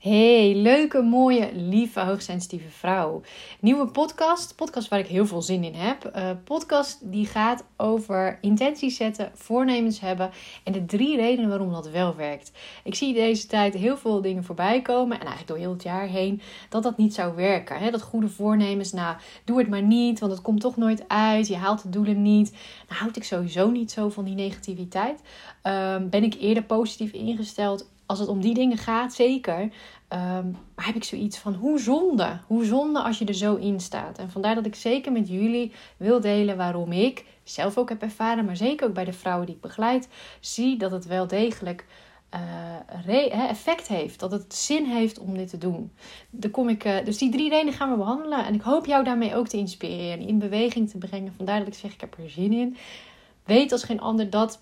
Hey, leuke, mooie, lieve, hoogsensitieve vrouw. Nieuwe podcast, podcast waar ik heel veel zin in heb. Uh, podcast die gaat over intenties zetten, voornemens hebben en de drie redenen waarom dat wel werkt. Ik zie deze tijd heel veel dingen voorbij komen en eigenlijk door heel het jaar heen dat dat niet zou werken. Hè? Dat goede voornemens, nou doe het maar niet, want het komt toch nooit uit. Je haalt de doelen niet. Nou houd ik sowieso niet zo van die negativiteit. Um, ben ik eerder positief ingesteld als het om die dingen gaat, zeker. Um, maar heb ik zoiets van hoe zonde. Hoe zonde als je er zo in staat. En vandaar dat ik zeker met jullie wil delen waarom ik zelf ook heb ervaren, maar zeker ook bij de vrouwen die ik begeleid, zie dat het wel degelijk uh, effect heeft. Dat het zin heeft om dit te doen. Dan kom ik, uh, dus die drie redenen gaan we behandelen. En ik hoop jou daarmee ook te inspireren. In beweging te brengen. Vandaar dat ik zeg, ik heb er zin in. Weet als geen ander dat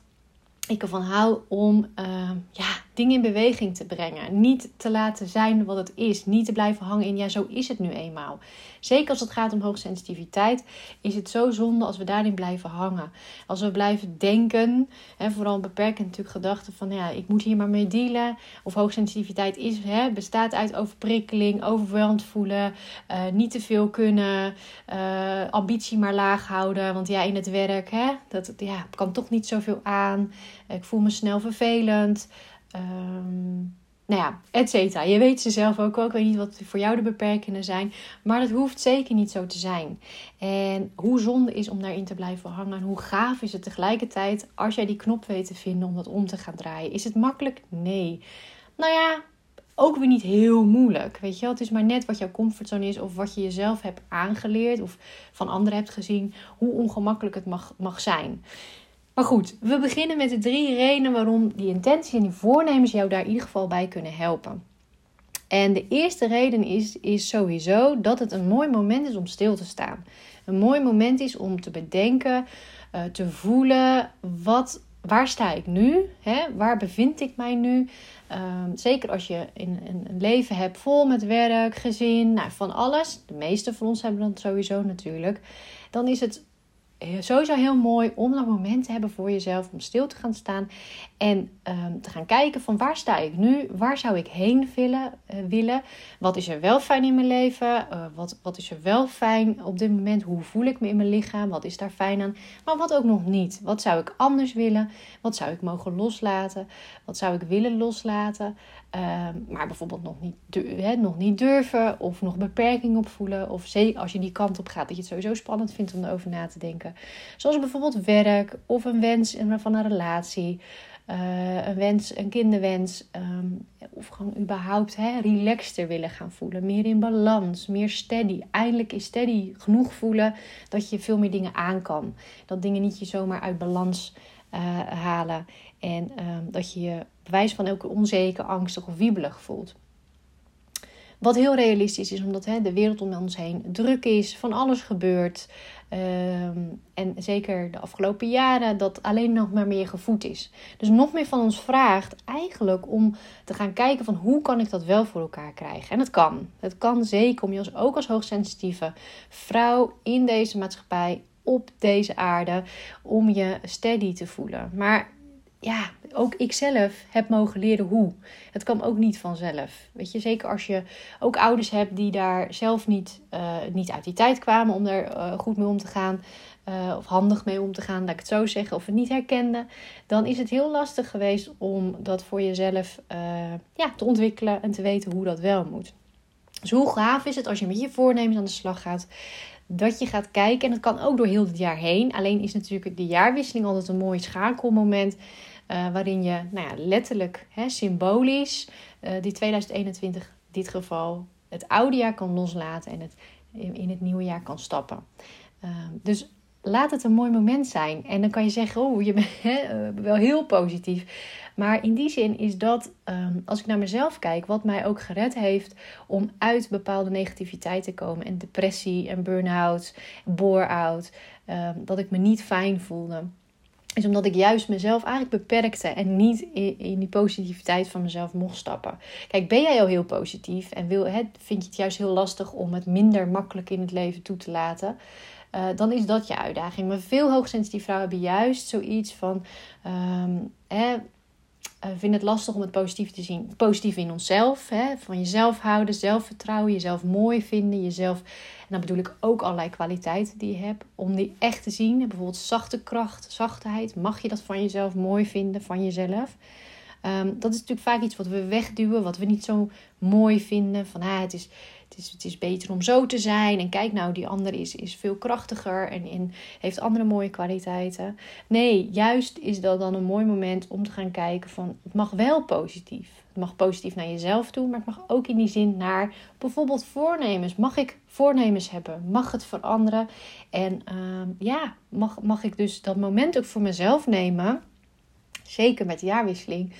ik ervan hou om uh, ja, dingen in beweging te brengen. Niet te laten zijn wat het is. Niet te blijven hangen in ja, zo is het nu eenmaal. Zeker als het gaat om hoogsensitiviteit, is het zo zonde als we daarin blijven hangen. Als we blijven denken, hè, vooral beperkend natuurlijk gedachten van ja, ik moet hier maar mee dealen. Of hoogsensitiviteit is, hè, bestaat uit overprikkeling, overweldigd voelen, uh, niet te veel kunnen, uh, ambitie maar laag houden. Want ja, in het werk, hè, dat ja, kan toch niet zoveel aan. Ik voel me snel vervelend. Um, nou ja, et cetera. Je weet ze zelf ook wel. Ik weet niet wat voor jou de beperkingen zijn. Maar dat hoeft zeker niet zo te zijn. En hoe zonde is om daarin te blijven hangen. En hoe gaaf is het tegelijkertijd als jij die knop weet te vinden om dat om te gaan draaien. Is het makkelijk? Nee. Nou ja, ook weer niet heel moeilijk. Weet je wel, het is maar net wat jouw comfortzone is. Of wat je jezelf hebt aangeleerd. Of van anderen hebt gezien. Hoe ongemakkelijk het mag, mag zijn. Maar goed, we beginnen met de drie redenen waarom die intenties en die voornemens jou daar in ieder geval bij kunnen helpen. En de eerste reden is, is sowieso dat het een mooi moment is om stil te staan. Een mooi moment is om te bedenken, uh, te voelen, wat, waar sta ik nu? Hè? Waar bevind ik mij nu? Um, zeker als je in, een, een leven hebt vol met werk, gezin, nou, van alles. De meeste van ons hebben dat sowieso natuurlijk. Dan is het sowieso heel mooi om dat moment te hebben voor jezelf. Om stil te gaan staan. En um, te gaan kijken van waar sta ik nu? Waar zou ik heen willen? Uh, willen? Wat is er wel fijn in mijn leven? Uh, wat, wat is er wel fijn op dit moment? Hoe voel ik me in mijn lichaam? Wat is daar fijn aan? Maar wat ook nog niet? Wat zou ik anders willen? Wat zou ik mogen loslaten? Wat zou ik willen loslaten? Uh, maar bijvoorbeeld nog niet, nog niet durven of nog beperking opvoelen. Of zeker als je die kant op gaat, dat je het sowieso spannend vindt om erover na te denken. Zoals bijvoorbeeld werk of een wens van een relatie. Uh, een wens, een kinderwens. Um, of gewoon überhaupt hè, relaxter willen gaan voelen. Meer in balans, meer steady. Eindelijk is steady genoeg voelen dat je veel meer dingen aan kan. Dat dingen niet je zomaar uit balans uh, halen. En um, dat je je bewijs van elke onzeker, angstig of wiebelig voelt. Wat heel realistisch is, omdat hè, de wereld om ons heen druk is, van alles gebeurt. Um, en zeker de afgelopen jaren dat alleen nog maar meer gevoed is. Dus nog meer van ons vraagt eigenlijk om te gaan kijken van hoe kan ik dat wel voor elkaar krijgen. En het kan. Het kan zeker om je als, ook als hoogsensitieve vrouw in deze maatschappij op deze aarde om je steady te voelen. Maar ja, ook ik zelf heb mogen leren hoe. Het kan ook niet vanzelf. Weet je, zeker als je ook ouders hebt die daar zelf niet, uh, niet uit die tijd kwamen om er uh, goed mee om te gaan. Uh, of handig mee om te gaan, laat ik het zo zeggen, of het niet herkenden, dan is het heel lastig geweest om dat voor jezelf ja, te ontwikkelen en te weten hoe dat wel moet. Dus hoe gaaf is het als je met je voornemens aan de slag gaat, dat je gaat kijken, en dat kan ook door heel het jaar heen. Alleen is natuurlijk de jaarwisseling altijd een mooi schakelmoment. Uh, waarin je nou ja, letterlijk, hè, symbolisch, uh, die 2021, in dit geval, het oude jaar kan loslaten en het in het nieuwe jaar kan stappen. Uh, dus laat het een mooi moment zijn. En dan kan je zeggen, oh, je bent hè, wel heel positief. Maar in die zin is dat, um, als ik naar mezelf kijk, wat mij ook gered heeft om uit bepaalde negativiteit te komen. En depressie en burn-out, bore-out. Um, dat ik me niet fijn voelde is omdat ik juist mezelf eigenlijk beperkte en niet in, die positiviteit van mezelf mocht stappen. Kijk, ben jij al heel positief en wil, vind je het juist heel lastig om het minder makkelijk in het leven toe te laten? Uh, dan is dat je uitdaging. Maar veel hoogsensitieve vrouwen hebben juist zoiets van: um, hè, uh, vinden het lastig om het positief te zien. Positief in onszelf. Hè? Van jezelf houden, zelfvertrouwen, jezelf mooi vinden. Jezelf, en dan bedoel ik ook allerlei kwaliteiten die je hebt. Om die echt te zien. Bijvoorbeeld zachte kracht, zachtheid. Mag je dat van jezelf mooi vinden, van jezelf? Um, dat is natuurlijk vaak iets wat we wegduwen, wat we niet zo mooi vinden. Van ah, het, is, het, is, het is beter om zo te zijn. En kijk nou, die ander is, is veel krachtiger en, en heeft andere mooie kwaliteiten. Nee, juist is dat dan een mooi moment om te gaan kijken van het mag wel positief. Het mag positief naar jezelf toe, maar het mag ook in die zin naar bijvoorbeeld voornemens. Mag ik voornemens hebben? Mag het veranderen? En uh, ja, mag, mag ik dus dat moment ook voor mezelf nemen zeker met de jaarwisseling.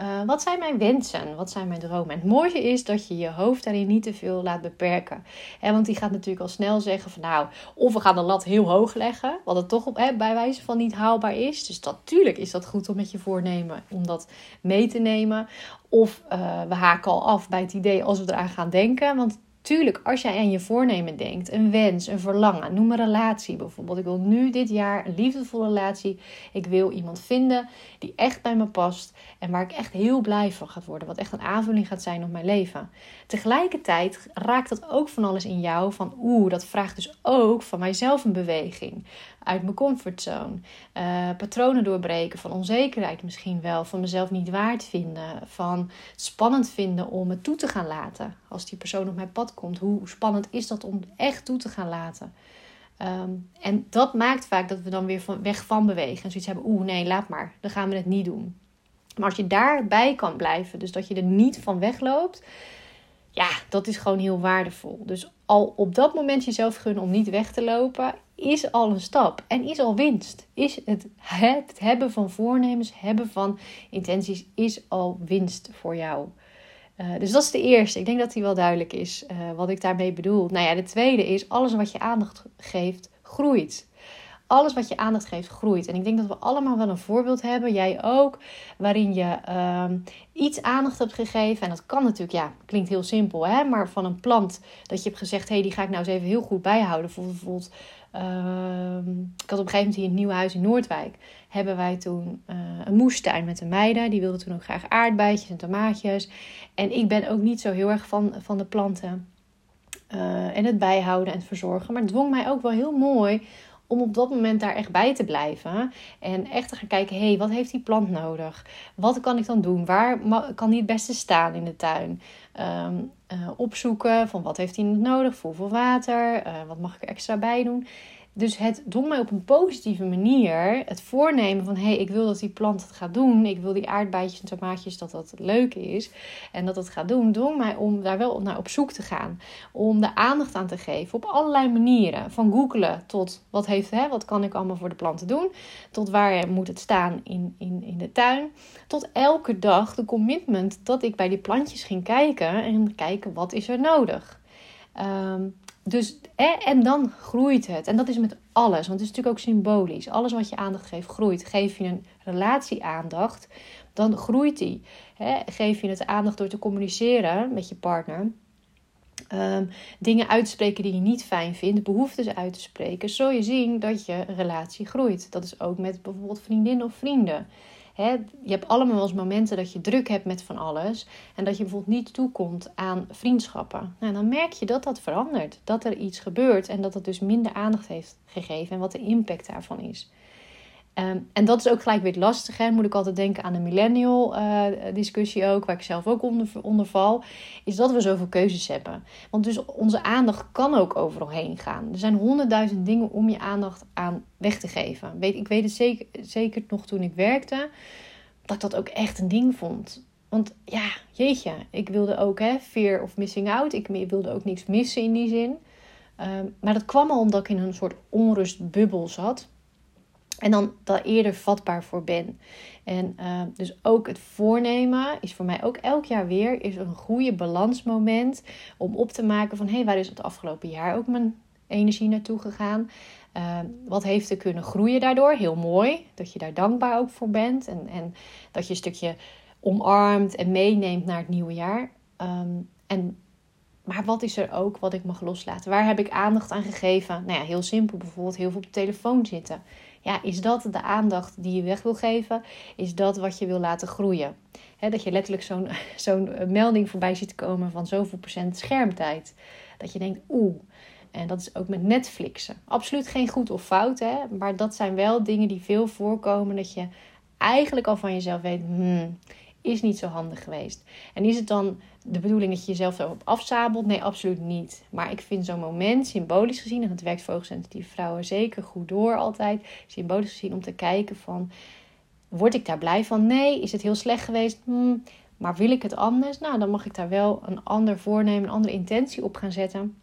Uh, wat zijn mijn wensen? Wat zijn mijn dromen? En het mooie is dat je je hoofd daarin niet te veel laat beperken. Want die gaat natuurlijk al snel zeggen van nou, of we gaan de lat heel hoog leggen, wat het toch op, bij wijze van niet haalbaar is. Dus natuurlijk is dat goed om met je voornemen om dat mee te nemen. Of uh, we haken al af bij het idee als we eraan gaan denken. Want Tuurlijk, als jij aan je voornemen denkt, een wens, een verlangen, noem een relatie bijvoorbeeld. Ik wil nu dit jaar een liefdevolle relatie. Ik wil iemand vinden die echt bij me past en waar ik echt heel blij van ga worden. Wat echt een aanvulling gaat zijn op mijn leven. Tegelijkertijd raakt dat ook van alles in jou van oeh, dat vraagt dus ook van mijzelf een beweging uit mijn comfortzone. Uh, patronen doorbreken van onzekerheid misschien wel. Van mezelf niet waard vinden. Van spannend vinden om het toe te gaan laten. Als die persoon op mijn pad komt. Hoe spannend is dat om echt toe te gaan laten? Ehm, en dat maakt vaak dat we dan weer van, weg van bewegen. En zoiets hebben, oeh nee, laat maar. Dan gaan we het niet doen. Maar als je daarbij kan blijven, dus dat je er niet van wegloopt, ja, dat is gewoon heel waardevol. Dus al op dat moment jezelf gunnen om niet weg te lopen, is al een stap en is al winst. Is het, het hebben van voornemens, hebben van intenties, is al winst voor jou. Uh, dus dat is de eerste. Ik denk dat die wel duidelijk is uh, wat ik daarmee bedoel. Nou ja, de tweede is: alles wat je aandacht geeft, groeit alles wat je aandacht geeft groeit. En ik denk dat we allemaal wel een voorbeeld hebben, jij ook, waarin je uh, iets aandacht hebt gegeven. En dat kan natuurlijk, ja, klinkt heel simpel, hè, maar van een plant dat je hebt gezegd: hé, hey, die ga ik nou eens even heel goed bijhouden. Bijvoorbeeld, uh, ik had op een gegeven moment hier in het nieuwe huis in Noordwijk. Hebben wij toen uh, een moestuin met de meiden. Die wilden toen ook graag aardbeidjes en tomaatjes. En ik ben ook niet zo heel erg van, van de planten. Uh, en het bijhouden en het verzorgen. Maar het dwong mij ook wel heel mooi om op dat moment daar echt bij te blijven. En echt te gaan kijken, hé, hey, wat heeft die plant nodig? Wat kan ik dan doen? Waar kan die het beste staan in de tuin? Ehm, eh, opzoeken van wat heeft hij nodig? Hoeveel water? Uh, wat mag ik er extra bij doen? Dus het doet mij op een positieve manier het voornemen van hé, hey, ik wil dat die plant het gaat doen. Ik wil die aardbeidjes en tomaatjes dat dat leuk is en dat het gaat doen. Dwong mij om daar wel naar op zoek te gaan. Om de aandacht aan te geven op allerlei manieren. Van googelen tot wat, heeft, hè, wat kan ik allemaal voor de planten doen. Tot waar moet het staan in, in, in de tuin. Tot elke dag de commitment dat ik bij die plantjes ging kijken en kijken wat is er nodig. Um, dus, en dan groeit het. En dat is met alles, want het is natuurlijk ook symbolisch. Alles wat je aandacht geeft, groeit. Geef je een relatie aandacht, dan groeit die. Geef je het aandacht door te communiceren met je partner. Um, dingen uitspreken die je niet fijn vindt, behoeftes uit te spreken, zul je zien dat je relatie groeit. Dat is ook met bijvoorbeeld vriendinnen of vrienden je hebt allemaal wel eens momenten dat je druk hebt met van alles. En dat je bijvoorbeeld niet toekomt aan vriendschappen. Nou, dan merk je dat dat verandert. Dat er iets gebeurt en dat het dus minder aandacht heeft gegeven. En wat de impact daarvan is. Ehm, en dat is ook gelijk weer lastig. Hè? Moet ik altijd denken aan de millennial uh, discussie ook, waar ik zelf ook onder, val. Is dat we zoveel keuzes hebben. Want dus onze aandacht kan ook overal heen gaan. Er zijn honderdduizend dingen om je aandacht aan weg te geven. Weet, ik weet het zeker, nog toen ik werkte, dat ik dat ook echt een ding vond. Want ja, jeetje, ik wilde ook hè, fear of missing out. Ik wilde ook niks missen in die zin. Um, maar dat kwam al omdat ik in een soort onrustbubbel zat. En dan daar eerder vatbaar voor ben. En uh, dus ook het voornemen is voor mij ook elk jaar weer is een goede balansmoment om op te maken van hé, hey, waar is het afgelopen jaar ook mijn energie naartoe gegaan? Uh, wat heeft er kunnen groeien daardoor? Heel mooi dat je daar dankbaar ook voor bent en, en dat je een stukje omarmt en meeneemt naar het nieuwe jaar. Um, en maar wat is er ook wat ik mag loslaten? Waar heb ik aandacht aan gegeven? Nou ja, heel simpel bijvoorbeeld heel veel op de telefoon zitten Ja, is dat de aandacht die je weg wil geven? Is dat wat je wil laten groeien? dat je letterlijk zo'n zo'n melding voorbij ziet komen van zoveel procent schermtijd. Dat je denkt, oeh. En dat is ook met Netflixen. Absoluut geen goed of fout, hè? maar dat zijn wel dingen die veel voorkomen. Dat je eigenlijk al van jezelf weet, hmm, is niet zo handig geweest. En is het dan de bedoeling dat je jezelf erop afzabelt? Nee, absoluut niet. Maar ik vind zo'n moment, symbolisch gezien, en dat werkt voor hoogsensitieve vrouwen zeker goed door altijd, symbolisch gezien om te kijken van, word ik daar blij van? Nee. Is het heel slecht geweest? Hmm. Maar wil ik het anders? Nou, dan mag ik daar wel een ander voornemen, een andere intentie op gaan zetten.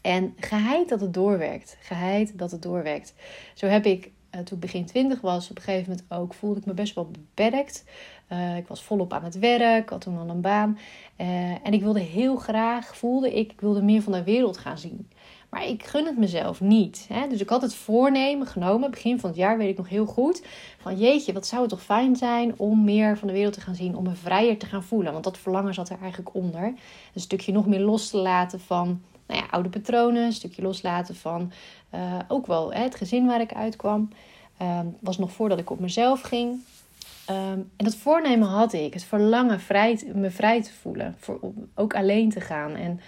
En geheid dat het doorwerkt. Geheid dat het doorwerkt. Zo heb ik uh, toen ik begin 20 was, op een gegeven moment ook voelde ik me best wel beperkt. Uh, ik was volop aan het werk, had toen al een baan. Uh, en ik wilde heel graag, voelde ik, ik wilde meer van de wereld gaan zien. Maar ik gun het mezelf niet. Hè? Dus ik had het voornemen genomen, begin van het jaar weet ik nog heel goed. Van jeetje, wat zou het toch fijn zijn om meer van de wereld te gaan zien. Om me vrijer te gaan voelen. Want dat verlangen zat er eigenlijk onder. Een stukje nog meer los te laten van nou ja, oude patronen. Een stukje loslaten van uh, ook wel hè, het gezin waar ik uitkwam. Uh, was nog voordat ik op mezelf ging. Um, en dat voornemen had ik. Het verlangen vrij, me vrij te voelen. Voor, ook alleen te gaan. En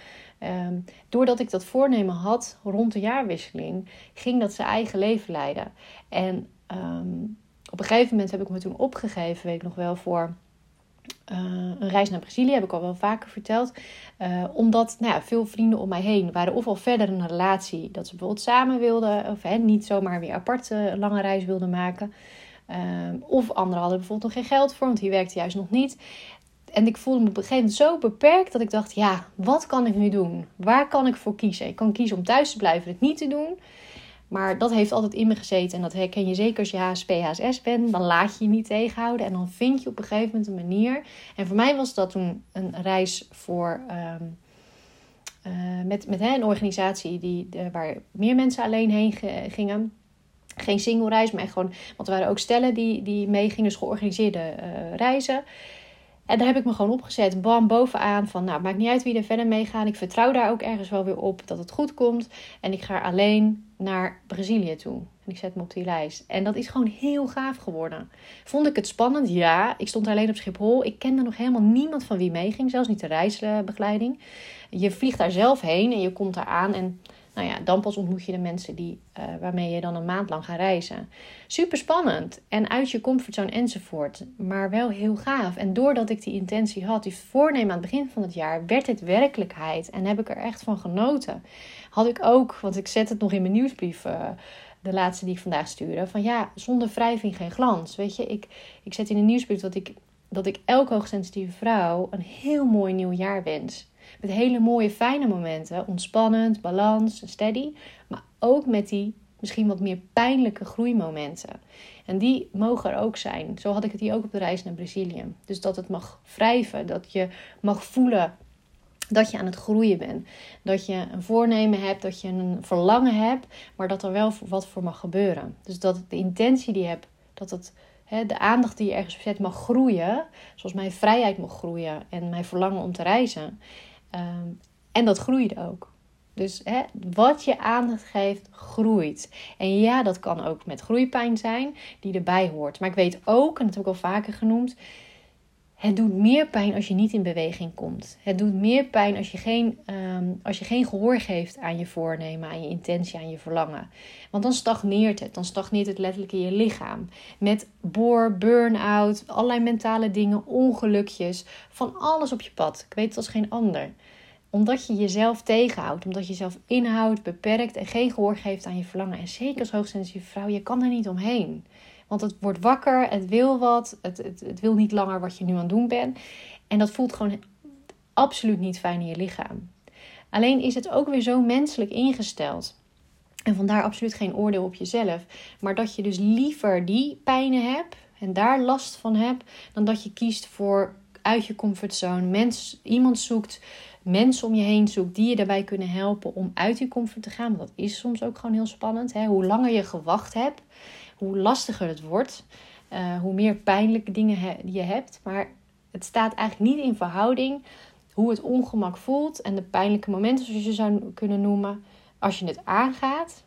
um, doordat ik dat voornemen had rond de jaarwisseling, ging dat zijn eigen leven leiden. En um, op een gegeven moment heb ik me toen opgegeven, weet ik nog wel, voor uh, een reis naar Brazilië, heb ik al wel vaker verteld. Uh, omdat nou ja, veel vrienden om mij heen waren of al verder in een relatie dat ze bijvoorbeeld samen wilden, of hè, niet zomaar weer apart een lange reis wilden maken. Uh, of anderen hadden bijvoorbeeld nog geen geld voor, want die werkte juist nog niet. En ik voelde me op een gegeven moment zo beperkt dat ik dacht: ja, wat kan ik nu doen? Waar kan ik voor kiezen? Ik kan kiezen om thuis te blijven, het niet te doen. Maar dat heeft altijd in me gezeten. En dat herken je zeker als je HSP, HSS bent. Dan laat je je niet tegenhouden. En dan vind je op een gegeven moment een manier. En voor mij was dat toen een reis voor. Um, uh, met met hè, een organisatie die, waar meer mensen alleen heen gingen. Geen single reis, maar gewoon. Want er waren ook stellen die, die meegingen, dus georganiseerde uh, reizen. En daar heb ik me gewoon opgezet, bam, bovenaan. Van nou, maakt niet uit wie er verder meegaan. Ik vertrouw daar ook ergens wel weer op dat het goed komt. En ik ga alleen naar Brazilië toe. En ik zet me op die lijst. En dat is gewoon heel gaaf geworden. Vond ik het spannend? Ja. Ik stond alleen op Schiphol. Ik kende nog helemaal niemand van wie meeging. Zelfs niet de reisbegeleiding. Je vliegt daar zelf heen en je komt daar aan. En nou ja, dan pas ontmoet je de mensen die, uh, waarmee je dan een maand lang gaat reizen. Super spannend en uit je comfortzone enzovoort. Maar wel heel gaaf. En doordat ik die intentie had, die voornemen aan het begin van het jaar, werd het werkelijkheid. En heb ik er echt van genoten. Had ik ook, want ik zet het nog in mijn nieuwsbrief. Uh, de laatste die ik vandaag stuurde. Van ja, zonder wrijving geen glans. Weet je, ik, ik zet in de nieuwsbrief dat ik, dat ik elke hoogsensitieve vrouw een heel mooi nieuw jaar wens. Met hele mooie, fijne momenten. Ontspannend, balans, steady. Maar ook met die misschien wat meer pijnlijke groeimomenten. En die mogen er ook zijn. Zo had ik het hier ook op de reis naar Brazilië. Dus dat het mag wrijven. Dat je mag voelen dat je aan het groeien bent. Dat je een voornemen hebt, dat je een verlangen hebt, maar dat er wel wat voor mag gebeuren. Dus dat de intentie die je hebt, dat het, de aandacht die je ergens zet mag groeien. Zoals mijn vrijheid mag groeien en mijn verlangen om te reizen. Ehm, en dat groeit ook. Dus hè, wat je aandacht geeft, groeit. En ja, dat kan ook met groeipijn zijn, die erbij hoort. Maar ik weet ook, en dat heb ik al vaker genoemd, het doet meer pijn als je niet in beweging komt. Het doet meer pijn als je geen, um, als je geen gehoor geeft aan je voornemen, aan je intentie, aan je verlangen. Want dan stagneert het. Dan stagneert het letterlijk in je lichaam. Met boor, burn-out, allerlei mentale dingen, ongelukjes. Van alles op je pad. Ik weet het als geen ander. Omdat je jezelf tegenhoudt. Omdat je jezelf inhoudt, beperkt en geen gehoor geeft aan je verlangen. En zeker als hoogsensitieve vrouw, je kan er niet omheen. Want het wordt wakker, het wil wat, het, het, het wil niet langer wat je nu aan het doen bent. En dat voelt gewoon absoluut niet fijn in je lichaam. Alleen is het ook weer zo menselijk ingesteld. En vandaar absoluut geen oordeel op jezelf. Maar dat je dus liever die pijnen hebt en daar last van hebt, dan dat je kiest voor uit je comfortzone. Mens, iemand zoekt, mensen om je heen zoekt die je daarbij kunnen helpen om uit die comfort te gaan. Want dat is soms ook gewoon heel spannend. Hè? Hoe langer je gewacht hebt, hoe lastiger het wordt. Uh, hoe meer pijnlijke dingen je hebt. Maar het staat eigenlijk niet in verhouding hoe het ongemak voelt en de pijnlijke momenten, zoals je zou kunnen noemen, als je het aangaat.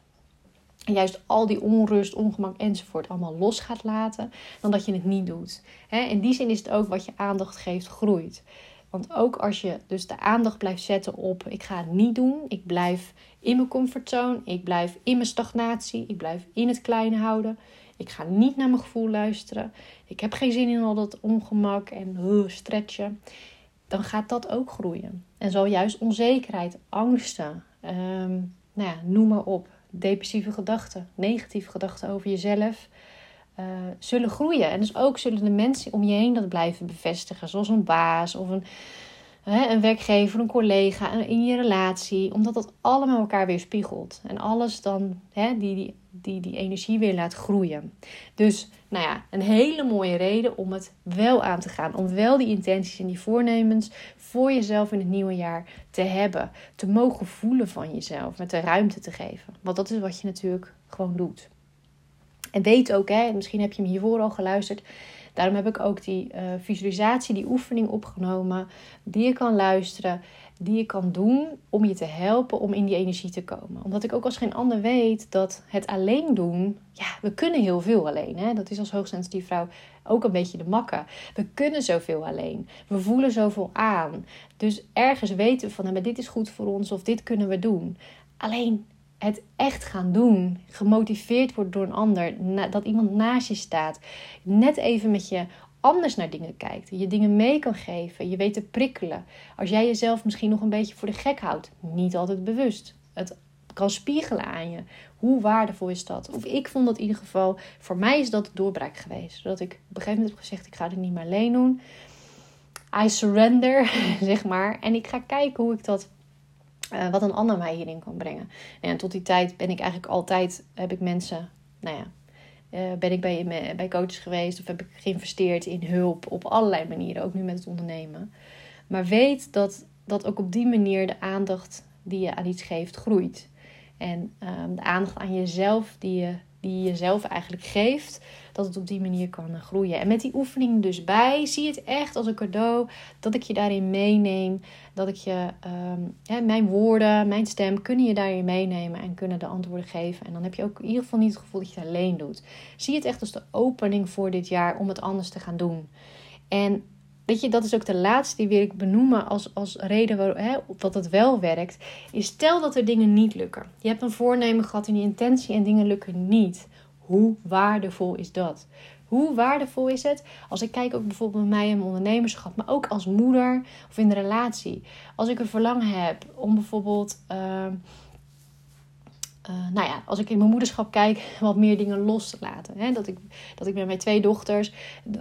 en juist al die onrust, ongemak enzovoort allemaal los gaat laten, dan dat je het niet doet. In die zin is het ook wat je aandacht geeft, groeit. Want ook als je dus de aandacht blijft zetten op ik ga het niet doen, ik blijf in mijn comfortzone, ik blijf in mijn stagnatie, ik blijf in het kleine houden, ik ga niet naar mijn gevoel luisteren, ik heb geen zin in al dat ongemak en uh, stretchen, dan gaat dat ook groeien. En zal juist onzekerheid, angsten, um, nou ja, noem maar op, depressieve gedachten, negatieve gedachten over jezelf, uh, zullen groeien. En dus ook zullen de mensen om je heen dat blijven bevestigen, zoals een baas of een, hè, een werkgever, een collega in je relatie, omdat dat allemaal elkaar weer spiegelt. En alles dan hè, die, die, die, die energie weer laat groeien. Dus nou ja, een hele mooie reden om het wel aan te gaan. Om wel die intenties en die voornemens voor jezelf in het nieuwe jaar te hebben. Te mogen voelen van jezelf, met de ruimte te geven. Want dat is wat je natuurlijk gewoon doet. En weet ook, hè, misschien heb je hem hiervoor al geluisterd. Daarom heb ik ook die uh, visualisatie, die oefening opgenomen. Die je kan luisteren, die je kan doen om je te helpen om in die energie te komen. Omdat ik ook als geen ander weet dat het alleen doen, ja, we kunnen heel veel alleen. Hè? Dat is als hoogsensitieve vrouw ook een beetje de makken. We kunnen zoveel alleen. We voelen zoveel aan. Dus ergens weten we van, maar dit is goed voor ons of dit kunnen we doen. Alleen het echt gaan doen, gemotiveerd wordt door een ander, dat iemand naast je staat, net even met je anders naar dingen kijkt, je dingen mee kan geven, je weet te prikkelen. Als jij jezelf misschien nog een beetje voor de gek houdt, niet altijd bewust. Het kan spiegelen aan je. Hoe waardevol is dat? Of ik vond dat in ieder geval, voor mij is dat doorbraak geweest. Dat ik op een gegeven moment heb gezegd, ik ga dit niet meer alleen doen. I surrender, zeg maar. En ik ga kijken hoe ik dat uh, wat een ander mij hierin kan brengen. En tot die tijd ben ik eigenlijk altijd, heb ik mensen, nou ja, uh, ben ik bij, bij coaches geweest of heb ik geïnvesteerd in hulp op allerlei manieren, ook nu met het ondernemen. Maar weet dat, dat ook op die manier de aandacht die je aan iets geeft groeit. En um, de aandacht aan jezelf die je, die je jezelf eigenlijk geeft, dat het op die manier kan groeien. En met die oefening dus bij, zie het echt als een cadeau dat ik je daarin meeneem. Dat ik je, um, mijn woorden, mijn stem, kunnen je daarin meenemen en kunnen de antwoorden geven. En dan heb je ook in ieder geval niet het gevoel dat je het alleen doet. Zie het echt als de opening voor dit jaar om het anders te gaan doen. En weet je, dat is ook de laatste die wil ik benoemen als, als reden waarom, hè, dat het wel werkt. Is stel dat er dingen niet lukken. Je hebt een voornemen gehad in je intentie en dingen lukken niet. Hoe waardevol is dat? Hoe waardevol is het als ik kijk ook bijvoorbeeld bij mij in mijn ondernemerschap, maar ook als moeder of in de relatie. Als ik een verlangen heb om bijvoorbeeld, uh, nou ja, als ik in mijn moederschap kijk, wat meer dingen los te laten. Hè? Dat, ik, dat ik met mijn twee dochters,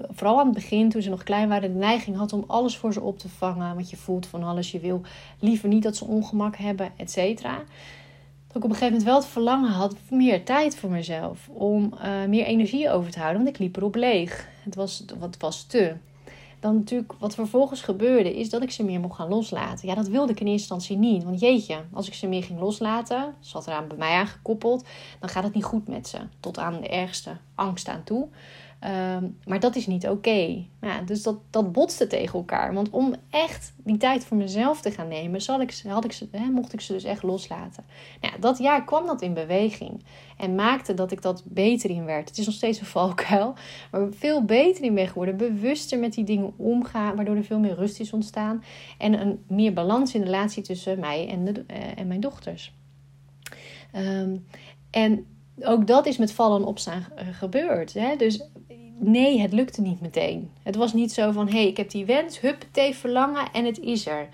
vooral aan het begin toen ze nog klein waren, de neiging had om alles voor ze op te vangen. Want je voelt van alles, je wil liever niet dat ze ongemak hebben, et cetera dat ik op een gegeven moment wel het verlangen had meer tijd voor mezelf. Om uh, meer energie over te houden, want ik liep erop leeg. Het was, het was te. Dan natuurlijk, wat vervolgens gebeurde, is dat ik ze meer mocht gaan loslaten. Ja, dat wilde ik in eerste instantie niet. Want jeetje, als ik ze meer ging loslaten, zat eraan bij mij aangekoppeld, dan gaat het niet goed met ze. Tot aan de ergste angst aan toe. Ehm, maar dat is niet oké. Ja, dus dat, dat botste tegen elkaar. Want om echt die tijd voor mezelf te gaan nemen, zal ik, had ik ze, hè, mocht ik ze dus echt loslaten. Nou dat jaar kwam dat in beweging. En maakte dat ik dat beter in werd. Het is nog steeds een valkuil. Maar veel beter in ben geworden. Bewuster met die dingen omgaan. Waardoor er veel meer rust is ontstaan. En een meer balans in de relatie tussen mij en, eh, en mijn dochters. Ehm, en ook dat is met vallen en opstaan gebeurd. Hè? Dus nee, het lukte niet meteen. Het was niet zo van, hé, hey, ik heb die wens, hup, thee verlangen en het is er.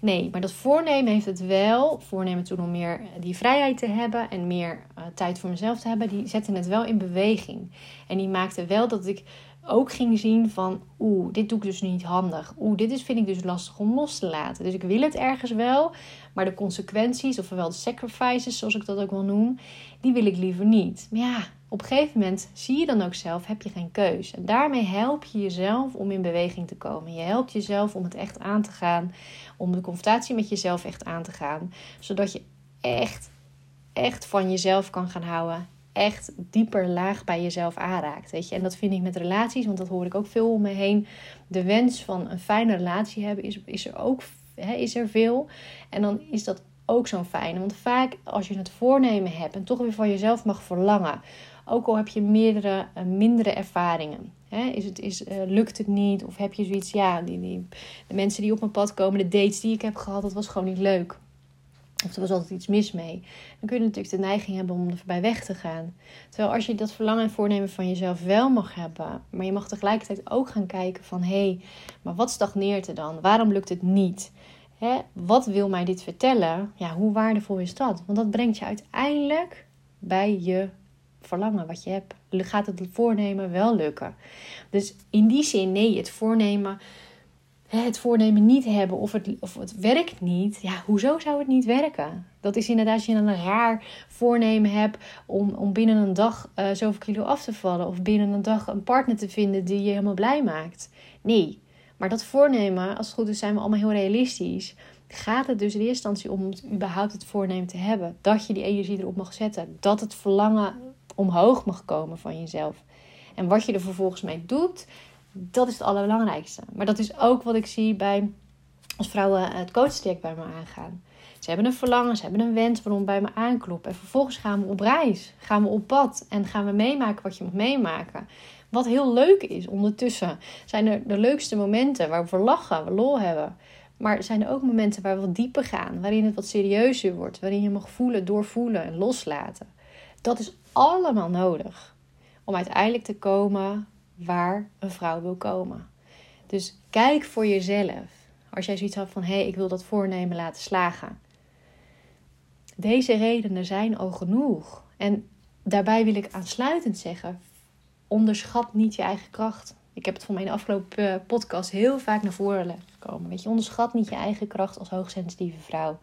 Nee, maar dat voornemen heeft het wel. Voornemen toen om meer die vrijheid te hebben en meer uh, tijd voor mezelf te hebben. Die zette het wel in beweging. En die maakte wel dat ik ook ging zien van, oeh, dit doe ik dus niet handig. Oeh, dit is, vind ik dus lastig om los te laten. Dus ik wil het ergens wel, maar de consequenties, ofwel de sacrifices, zoals ik dat ook wel noem, die wil ik liever niet. Maar ja, op een gegeven moment zie je dan ook zelf, heb je geen keus. En daarmee help je jezelf om in beweging te komen. Je helpt jezelf om het echt aan te gaan, om de confrontatie met jezelf echt aan te gaan, zodat je echt, echt van jezelf kan gaan houden echt dieper laag bij jezelf aanraakt. Weet je? En dat vind ik met relaties, want dat hoor ik ook veel om me heen. De wens van een fijne relatie hebben is, is er ook is er veel. En dan is dat ook zo'n fijne. Want vaak als je het voornemen hebt en toch weer van jezelf mag verlangen, ook al heb je meerdere, uh, mindere ervaringen. Is het, is, uh, lukt het niet? Of heb je zoiets, ja, die, die, de mensen die op mijn pad komen, de dates die ik heb gehad, dat was gewoon niet leuk. Of er was altijd iets mis mee. Dan kun je natuurlijk de neiging hebben om er voorbij weg te gaan. Terwijl als je dat verlangen en voornemen van jezelf wel mag hebben. Maar je mag tegelijkertijd ook gaan kijken van... Hé, hey, maar wat stagneert er dan? Waarom lukt het niet? Hè, wat wil mij dit vertellen? Ja, hoe waardevol is dat? Want dat brengt je uiteindelijk bij je verlangen wat je hebt. Gaat het voornemen wel lukken? Dus in die zin, nee, het voornemen het voornemen niet hebben of het, of het werkt niet, ja, hoezo zou het niet werken? Dat is inderdaad als je een raar voornemen hebt om, om binnen een dag uh, zoveel kilo af te vallen of binnen een dag een partner te vinden die je helemaal blij maakt. Nee, maar dat voornemen, als het goed is, zijn we allemaal heel realistisch. Gaat het dus in eerste instantie om überhaupt het voornemen te hebben? Dat je die energie erop mag zetten. Dat het verlangen omhoog mag komen van jezelf. En wat je er vervolgens mee doet, dat is het allerbelangrijkste. Maar dat is ook wat ik zie bij als vrouwen het coachtraject bij me aangaan. Ze hebben een verlangen, ze hebben een wens waarom bij me aankloppen. En vervolgens gaan we op reis, gaan we op pad en gaan we meemaken wat je moet meemaken. Wat heel leuk is ondertussen zijn er de leukste momenten waar we lachen, we lol hebben. Maar zijn er ook momenten waar we wat dieper gaan, waarin het wat serieuzer wordt, waarin je mag voelen, doorvoelen en loslaten. Dat is allemaal nodig om uiteindelijk te komen waar een vrouw wil komen. Dus kijk voor jezelf. Als jij zoiets had van hé, hey, ik wil dat voornemen laten slagen. Deze redenen zijn al genoeg. En daarbij wil ik aansluitend zeggen: onderschat niet je eigen kracht. Ik heb het voor mijn afgelopen eh, podcast heel vaak naar voren gekomen. Weet je, onderschat niet je eigen kracht als hoogsensitieve vrouw.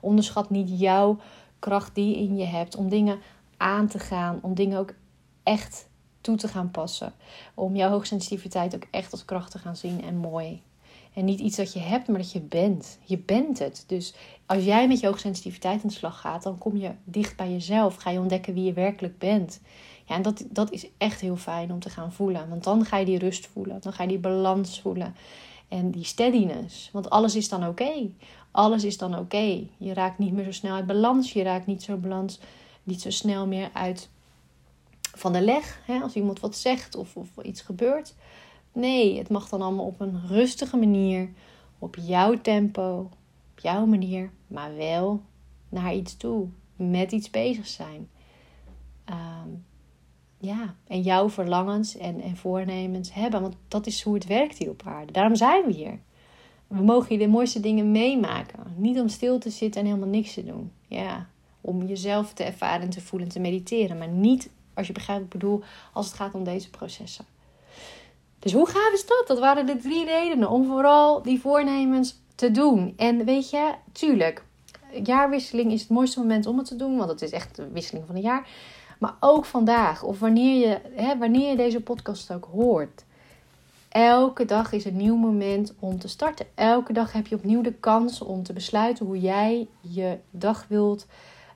Onderschat niet jouw kracht die in je hebt om dingen aan te gaan, om dingen ook echt toe te gaan passen. Om jouw hoogsensitiviteit ook echt als kracht te gaan zien en mooi. En niet iets dat je hebt, maar dat je bent. Je bent het. Dus als jij met je hoogsensitiviteit aan de slag gaat, dan kom je dicht bij jezelf. Ga je ontdekken wie je werkelijk bent. Ja, en dat, dat is echt heel fijn om te gaan voelen. Want dan ga je die rust voelen. Dan ga je die balans voelen. En die steadiness. Want alles is dan oké. Alles is dan oké. Je raakt niet meer zo snel uit balans. Je raakt niet zo, balans, niet zo snel meer uit van de leg. Hè, als iemand wat zegt of, of iets gebeurt. Nee, het mag dan allemaal op een rustige manier, op jouw tempo, op jouw manier, maar wel naar iets toe, met iets bezig zijn. Ja, en jouw verlangens en, en voornemens hebben, want dat is hoe het werkt hier op aarde. Daarom zijn we hier. We mogen hier de mooiste dingen meemaken. Niet om stil te zitten en helemaal niks te doen. Ja, om jezelf te ervaren en te voelen en te mediteren, maar niet als je begrijpt wat ik bedoel, als het gaat om deze processen. Dus hoe gaaf is dat? Dat waren de drie redenen om vooral die voornemens te doen. En weet je, tuurlijk, jaarwisseling is het mooiste moment om het te doen, want het is echt de wisseling van het jaar. Maar ook vandaag, of wanneer je, hè, wanneer je deze podcast ook hoort. Elke dag is een nieuw moment om te starten. Elke dag heb je opnieuw de kans om te besluiten hoe jij je dag wilt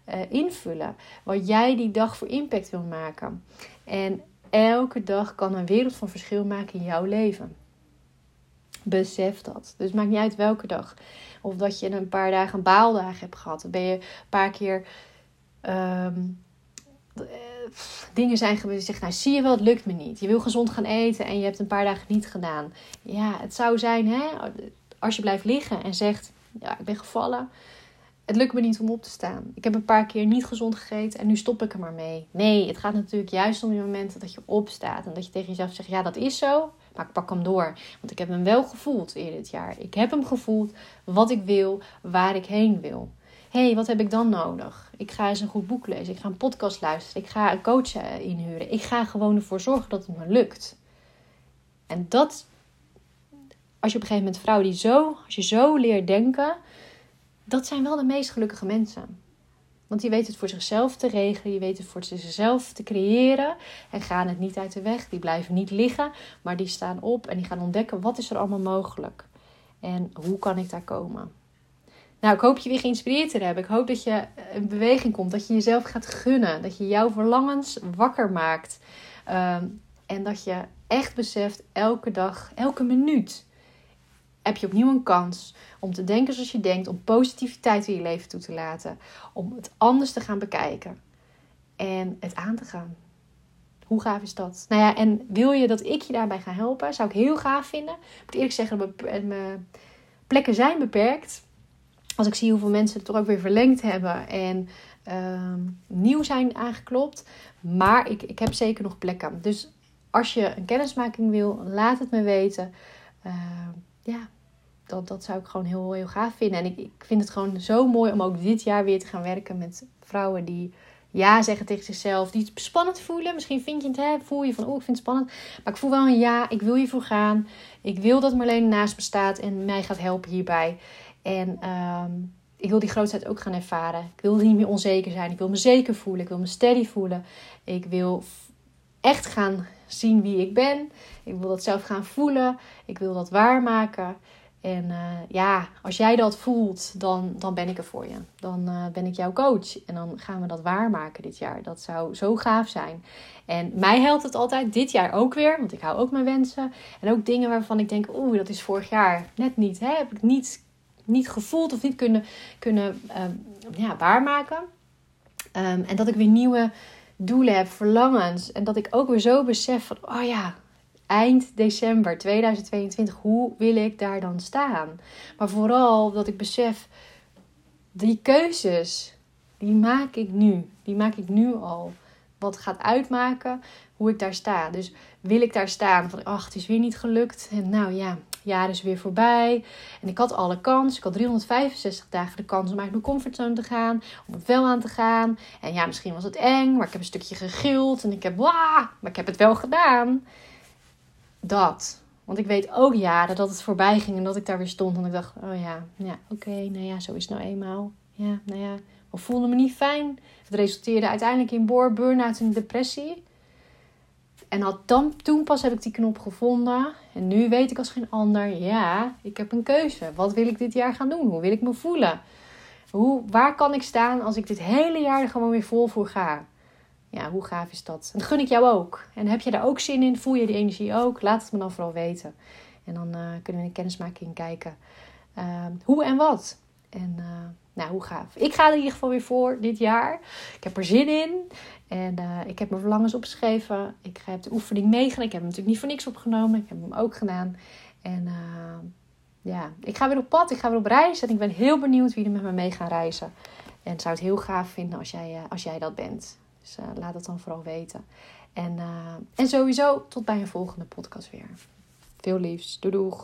uh, invullen. Wat jij die dag voor impact wil maken. En elke dag kan een wereld van verschil maken in jouw leven. Besef dat. Dus maakt niet uit welke dag. Of dat je een paar dagen een baaldagen hebt gehad. Dan ben je een paar keer. Um, dingen zijn gebeurd. Je zegt, nou zie je wel, het lukt me niet. Je wil gezond gaan eten en je hebt een paar dagen niet gedaan. Ja, het zou zijn, hè, als je blijft liggen en zegt, ja, ik ben gevallen het lukt me niet om op te staan. Ik heb een paar keer niet gezond gegeten en nu stop ik er maar mee. Nee, het gaat natuurlijk juist om die momenten dat je opstaat en dat je tegen jezelf zegt: ja, dat is zo, maar ik pak hem door. Want ik heb hem wel gevoeld eerder dit jaar. Ik heb hem gevoeld wat ik wil, waar ik heen wil. Hé, hey, wat heb ik dan nodig? Ik ga eens een goed boek lezen. Ik ga een podcast luisteren. Ik ga een coach eh, inhuren. Ik ga gewoon ervoor zorgen dat het me lukt. En dat, als je op een gegeven moment vrouw die zo, als je zo leert denken, dat zijn wel de meest gelukkige mensen. Want die weten het voor zichzelf te regelen, die weten het voor zichzelf te creëren en gaan het niet uit de weg. Die blijven niet liggen, maar die staan op en die gaan ontdekken wat is er allemaal mogelijk en hoe kan ik daar komen. Nou, ik hoop je weer geïnspireerd te hebben. Ik hoop dat je in beweging komt, dat je jezelf gaat gunnen, dat je jouw verlangens wakker maakt um, en dat je echt beseft elke dag, elke minuut heb je opnieuw een kans om te denken zoals je denkt, om positiviteit in je leven toe te laten, om het anders te gaan bekijken en het aan te gaan. Hoe gaaf is dat? Nou ja, en wil je dat ik je daarbij ga helpen? Zou ik heel gaaf vinden. Ik moet eerlijk zeggen, mijn plekken zijn beperkt. Als ik zie hoeveel mensen het toch ook weer verlengd hebben en uh, nieuw zijn aangeklopt. Maar ik, ik heb zeker nog plekken. Dus als je een kennismaking wil, laat het me weten. Uh, ja, dat, dat zou ik gewoon heel, heel gaaf vinden. En ik, ik vind het gewoon zo mooi om ook dit jaar weer te gaan werken met vrouwen die ja zeggen tegen zichzelf. Die het spannend voelen. Misschien vind je het, hè, voel je van, oh, ik vind het spannend. Maar ik voel wel een ja, ik wil hiervoor gaan. Ik wil dat Marlene naast me staat en mij gaat helpen hierbij. En ehm, ik wil die grootheid ook gaan ervaren. Ik wil niet meer onzeker zijn. Ik wil me zeker voelen. Ik wil me steady voelen. Ik wil echt gaan zien wie ik ben. Ik wil dat zelf gaan voelen. Ik wil dat waarmaken. En uh, ja, als jij dat voelt, dan, dan ben ik er voor je. Dan uh, ben ik jouw coach. En dan gaan we dat waarmaken dit jaar. Dat zou zo gaaf zijn. En mij helpt het altijd, dit jaar ook weer. Want ik hou ook mijn wensen. En ook dingen waarvan ik denk, oeh, dat is vorig jaar net niet. Hè? Heb ik niet, niet gevoeld of niet kunnen, kunnen um, ja, waarmaken. Um, en dat ik weer nieuwe doelen heb, verlangens. En dat ik ook weer zo besef van, oh ja, eind december 2022, hoe wil ik daar dan staan? Maar vooral dat ik besef, die keuzes, die maak ik nu. Die maak ik nu al. Wat gaat uitmaken hoe ik daar sta. Dus wil ik daar staan van, ach, het is weer niet gelukt. En nou ja, jaar is weer voorbij. En ik had alle kans. Ik had 365 dagen de kans om uit mijn comfortzone te gaan. Om het wel aan te gaan. En ja, misschien was het eng. Maar ik heb een stukje gegild. En ik heb, maar ik heb het wel gedaan dat. Want ik weet ook jaren dat het voorbij ging en dat ik daar weer stond. En ik dacht, oh ja, ja oké, nou ja, zo is het nou eenmaal. Ja, nou ja, ik voelde me niet fijn. Het resulteerde uiteindelijk in boor, burn-out en depressie. En had dan, toen pas heb ik die knop gevonden. En nu weet ik als geen ander, ja, ik heb een keuze. Wat wil ik dit jaar gaan doen? Hoe wil ik me voelen? Hoe, waar kan ik staan als ik dit hele jaar er gewoon weer vol voor ga? ja, hoe gaaf is dat? En dat gun ik jou ook. En heb je daar ook zin in? Voel je die energie ook? Laat het me dan vooral weten. En dan uh, kunnen we in kennismaking kijken. Uh, hoe en wat. En uh, nou, hoe gaaf. Ik ga er in ieder geval weer voor dit jaar. Ik heb er zin in. En uh, ik heb mijn verlangens opgeschreven. Ik heb de oefening meegedaan. Ik heb hem natuurlijk niet voor niks opgenomen. Ik heb hem ook gedaan. En ja, ik ga weer op pad. Ik ga weer op reis. En ik ben heel benieuwd wie er met me mee gaan reizen. En zou het heel gaaf vinden als jij, als jij dat bent. Dus laat het dan vooral weten. En, en sowieso tot bij een volgende podcast weer. Veel liefs. Doei doeg.